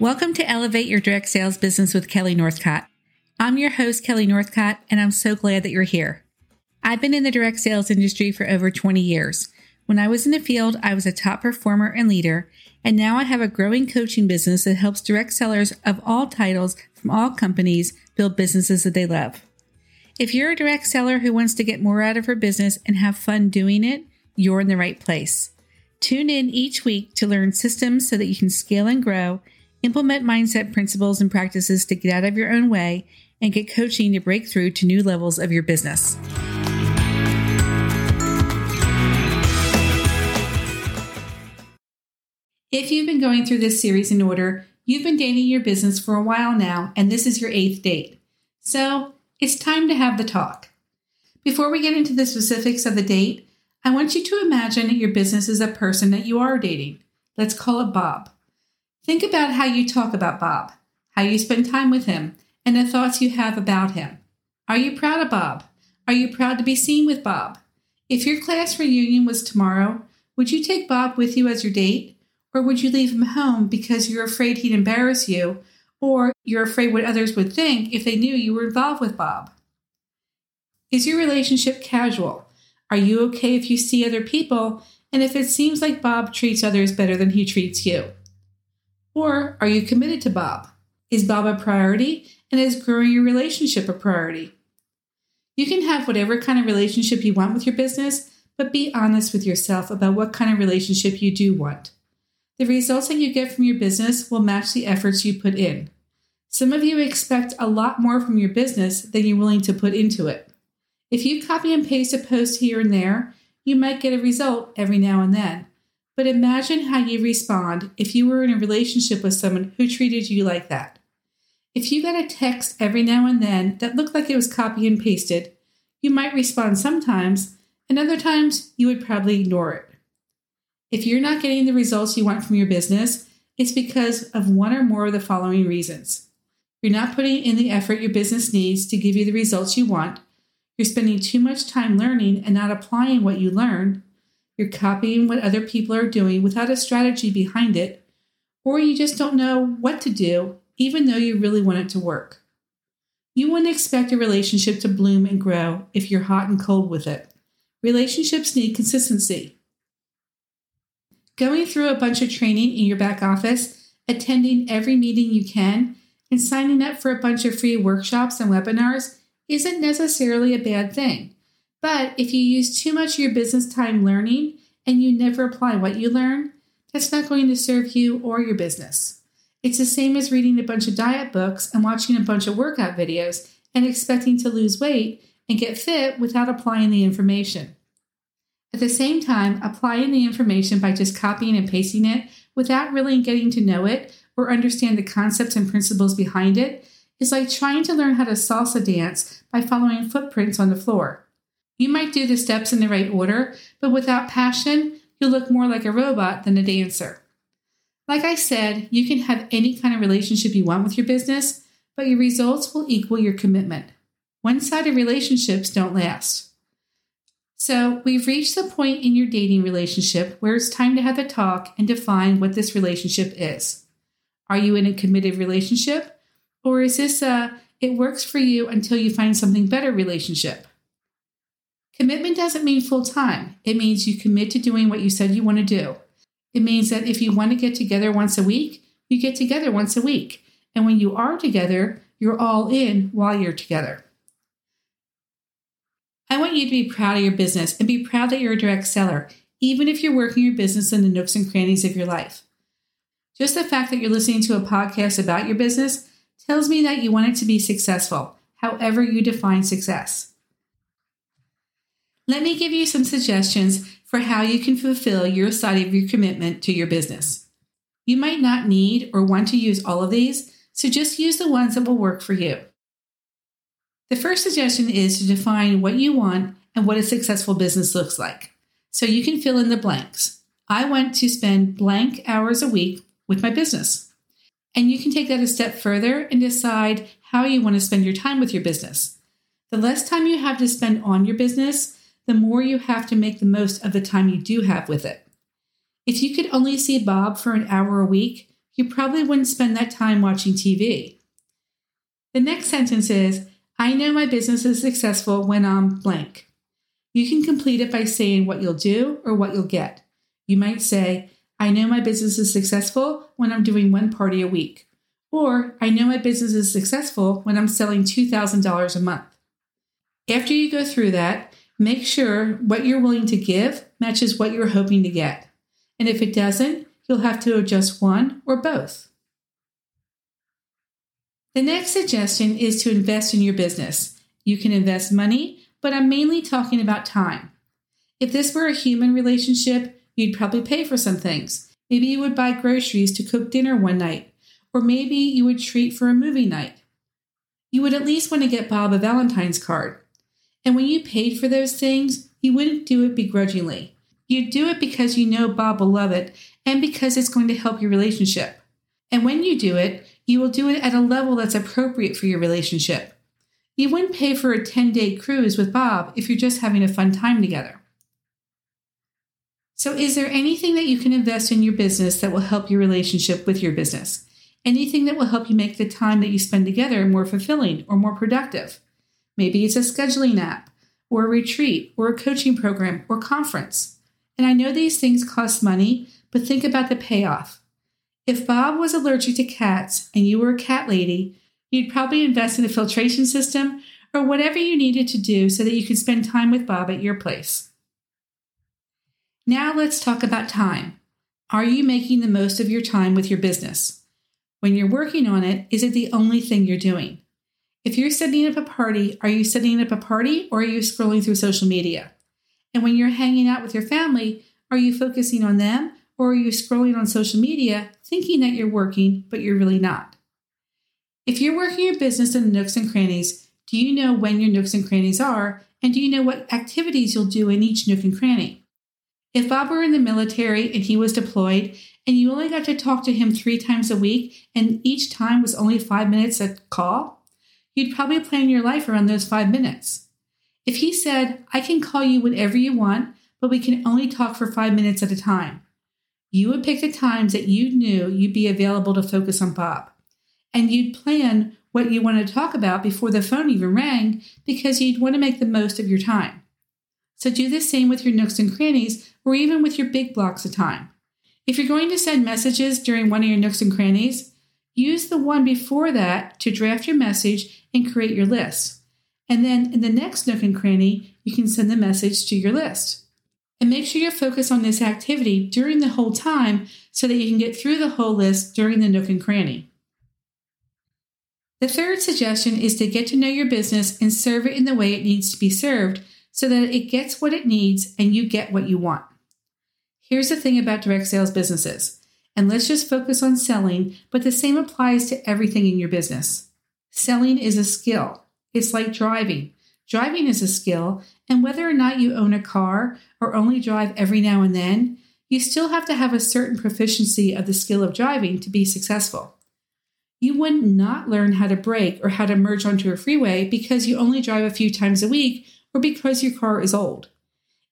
Welcome to Elevate Your Direct Sales Business with Kelly Northcott. I'm your host, Kelly Northcott, and I'm so glad that you're here. I've been in the direct sales industry for over 20 years. When I was in the field, I was a top performer and leader, and now I have a growing coaching business that helps direct sellers of all titles from all companies build businesses that they love. If you're a direct seller who wants to get more out of her business and have fun doing it, you're in the right place. Tune in each week to learn systems so that you can scale and grow, implement mindset principles and practices to get out of your own way, and get coaching to break through to new levels of your business. If you've been going through this series in order, you've been dating your business for a while now, and this is your eighth date. So it's time to have the talk. Before we get into the specifics of the date, I want you to imagine your business is a person that you are dating. Let's call it Bob. Think about how you talk about Bob, how you spend time with him, and the thoughts you have about him. Are you proud of Bob? Are you proud to be seen with Bob? If your class reunion was tomorrow, would you take Bob with you as your date? Or would you leave him home because you're afraid he'd embarrass you, or you're afraid what others would think if they knew you were involved with Bob? Is your relationship casual? Are you okay if you see other people and if it seems like Bob treats others better than he treats you? Or are you committed to Bob? Is Bob a priority and is growing your relationship a priority? You can have whatever kind of relationship you want with your business, but be honest with yourself about what kind of relationship you do want. The results that you get from your business will match the efforts you put in. Some of you expect a lot more from your business than you're willing to put into it. If you copy and paste a post here and there, you might get a result every now and then. But imagine how you respond if you were in a relationship with someone who treated you like that. If you got a text every now and then that looked like it was copy and pasted, you might respond sometimes, and other times you would probably ignore it. If you're not getting the results you want from your business, it's because of one or more of the following reasons. You're not putting in the effort your business needs to give you the results you want. You're spending too much time learning and not applying what you learn. You're copying what other people are doing without a strategy behind it. Or you just don't know what to do, even though you really want it to work. You wouldn't expect a relationship to bloom and grow if you're hot and cold with it. Relationships need consistency going through a bunch of training in your back office, attending every meeting you can, and signing up for a bunch of free workshops and webinars isn't necessarily a bad thing. But if you use too much of your business time learning and you never apply what you learn, that's not going to serve you or your business. It's the same as reading a bunch of diet books and watching a bunch of workout videos and expecting to lose weight and get fit without applying the information. At the same time, applying the information by just copying and pasting it without really getting to know it or understand the concepts and principles behind it is like trying to learn how to salsa dance by following footprints on the floor. You might do the steps in the right order, but without passion, you'll look more like a robot than a dancer. Like I said, you can have any kind of relationship you want with your business, but your results will equal your commitment. One sided relationships don't last. So, we've reached the point in your dating relationship where it's time to have the talk and define what this relationship is. Are you in a committed relationship? Or is this a it works for you until you find something better relationship? Commitment doesn't mean full time, it means you commit to doing what you said you want to do. It means that if you want to get together once a week, you get together once a week. And when you are together, you're all in while you're together. I want you to be proud of your business and be proud that you're a direct seller, even if you're working your business in the nooks and crannies of your life. Just the fact that you're listening to a podcast about your business tells me that you want it to be successful, however you define success. Let me give you some suggestions for how you can fulfill your side of your commitment to your business. You might not need or want to use all of these, so just use the ones that will work for you. The first suggestion is to define what you want and what a successful business looks like. So you can fill in the blanks. I want to spend blank hours a week with my business. And you can take that a step further and decide how you want to spend your time with your business. The less time you have to spend on your business, the more you have to make the most of the time you do have with it. If you could only see Bob for an hour a week, you probably wouldn't spend that time watching TV. The next sentence is I know my business is successful when I'm blank. You can complete it by saying what you'll do or what you'll get. You might say, I know my business is successful when I'm doing one party a week. Or, I know my business is successful when I'm selling $2,000 a month. After you go through that, make sure what you're willing to give matches what you're hoping to get. And if it doesn't, you'll have to adjust one or both. The next suggestion is to invest in your business. You can invest money, but I'm mainly talking about time. If this were a human relationship, you'd probably pay for some things. Maybe you would buy groceries to cook dinner one night, or maybe you would treat for a movie night. You would at least want to get Bob a Valentine's card. And when you paid for those things, you wouldn't do it begrudgingly. You'd do it because you know Bob will love it and because it's going to help your relationship. And when you do it, you will do it at a level that's appropriate for your relationship. You wouldn't pay for a 10 day cruise with Bob if you're just having a fun time together. So, is there anything that you can invest in your business that will help your relationship with your business? Anything that will help you make the time that you spend together more fulfilling or more productive? Maybe it's a scheduling app, or a retreat, or a coaching program, or conference. And I know these things cost money, but think about the payoff. If Bob was allergic to cats and you were a cat lady, you'd probably invest in a filtration system or whatever you needed to do so that you could spend time with Bob at your place. Now let's talk about time. Are you making the most of your time with your business? When you're working on it, is it the only thing you're doing? If you're setting up a party, are you setting up a party or are you scrolling through social media? And when you're hanging out with your family, are you focusing on them or are you scrolling on social media thinking that you're working, but you're really not? If you're working your business in nooks and crannies, do you know when your nooks and crannies are? And do you know what activities you'll do in each nook and cranny? If Bob were in the military and he was deployed, and you only got to talk to him three times a week, and each time was only five minutes a call, you'd probably plan your life around those five minutes. If he said, I can call you whenever you want, but we can only talk for five minutes at a time, you would pick the times that you knew you'd be available to focus on Bob. And you'd plan what you wanted to talk about before the phone even rang because you'd want to make the most of your time. So do the same with your nooks and crannies or even with your big blocks of time. If you're going to send messages during one of your nooks and crannies, use the one before that to draft your message and create your list. And then in the next nook and cranny, you can send the message to your list. And make sure you focus on this activity during the whole time so that you can get through the whole list during the nook and cranny. The third suggestion is to get to know your business and serve it in the way it needs to be served so that it gets what it needs and you get what you want. Here's the thing about direct sales businesses, and let's just focus on selling, but the same applies to everything in your business. Selling is a skill. It's like driving. Driving is a skill, and whether or not you own a car or only drive every now and then, you still have to have a certain proficiency of the skill of driving to be successful. You would not learn how to brake or how to merge onto a freeway because you only drive a few times a week or because your car is old.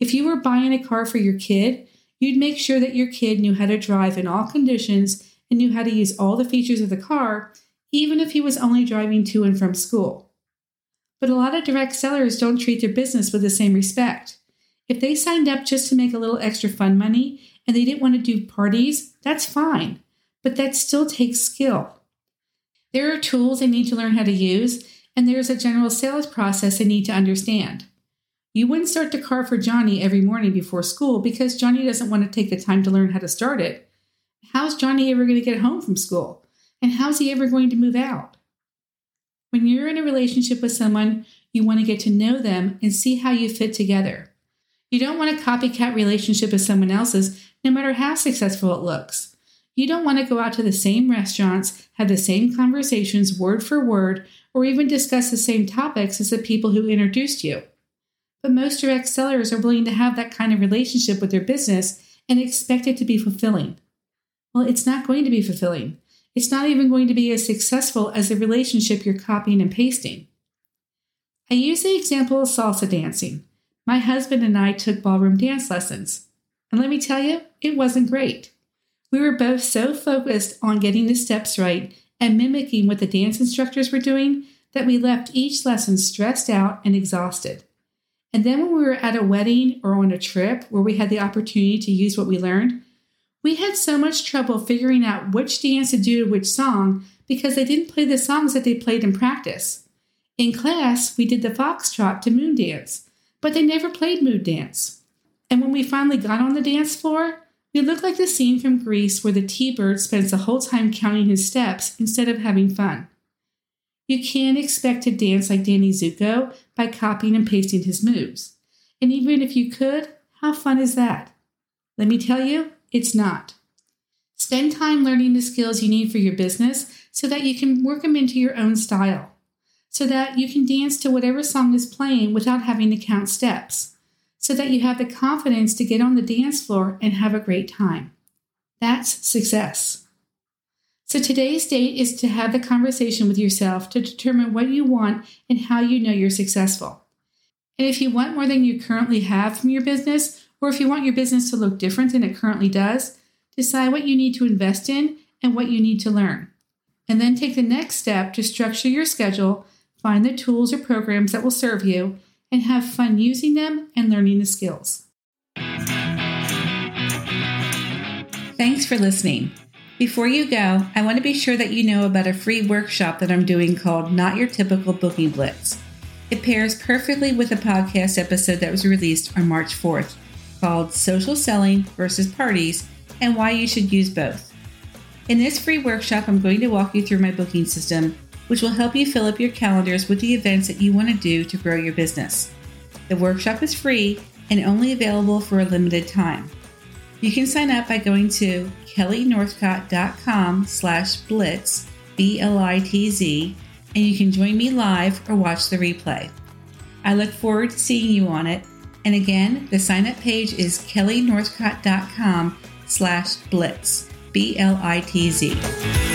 If you were buying a car for your kid, you'd make sure that your kid knew how to drive in all conditions and knew how to use all the features of the car, even if he was only driving to and from school. But a lot of direct sellers don't treat their business with the same respect. If they signed up just to make a little extra fun money and they didn't want to do parties, that's fine, but that still takes skill. There are tools they need to learn how to use, and there's a general sales process they need to understand. You wouldn't start the car for Johnny every morning before school because Johnny doesn't want to take the time to learn how to start it. How's Johnny ever going to get home from school? And how's he ever going to move out? When you're in a relationship with someone, you want to get to know them and see how you fit together. You don't want a copycat relationship with someone else's, no matter how successful it looks. You don't want to go out to the same restaurants, have the same conversations word for word, or even discuss the same topics as the people who introduced you. But most direct sellers are willing to have that kind of relationship with their business and expect it to be fulfilling. Well, it's not going to be fulfilling it's not even going to be as successful as the relationship you're copying and pasting. I use the example of salsa dancing. My husband and I took ballroom dance lessons. And let me tell you, it wasn't great. We were both so focused on getting the steps right and mimicking what the dance instructors were doing that we left each lesson stressed out and exhausted. And then when we were at a wedding or on a trip where we had the opportunity to use what we learned, we had so much trouble figuring out which dance to do to which song because they didn't play the songs that they played in practice. In class, we did the foxtrot to Moondance, but they never played Moondance. And when we finally got on the dance floor, we looked like the scene from Grease where the T Bird spends the whole time counting his steps instead of having fun. You can't expect to dance like Danny Zuko by copying and pasting his moves. And even if you could, how fun is that? Let me tell you, it's not. Spend time learning the skills you need for your business so that you can work them into your own style, so that you can dance to whatever song is playing without having to count steps, so that you have the confidence to get on the dance floor and have a great time. That's success. So today's date is to have the conversation with yourself to determine what you want and how you know you're successful. And if you want more than you currently have from your business, or if you want your business to look different than it currently does, decide what you need to invest in and what you need to learn. And then take the next step to structure your schedule, find the tools or programs that will serve you, and have fun using them and learning the skills. Thanks for listening. Before you go, I want to be sure that you know about a free workshop that I'm doing called Not Your Typical Booking Blitz. It pairs perfectly with a podcast episode that was released on March 4th called Social Selling versus Parties and Why You Should Use Both. In this free workshop, I'm going to walk you through my booking system, which will help you fill up your calendars with the events that you want to do to grow your business. The workshop is free and only available for a limited time. You can sign up by going to kellynorthcott.com slash blitz, B-L-I-T-Z, and you can join me live or watch the replay. I look forward to seeing you on it. And again, the sign up page is kellynorthcott.com slash blitz, B L I T Z.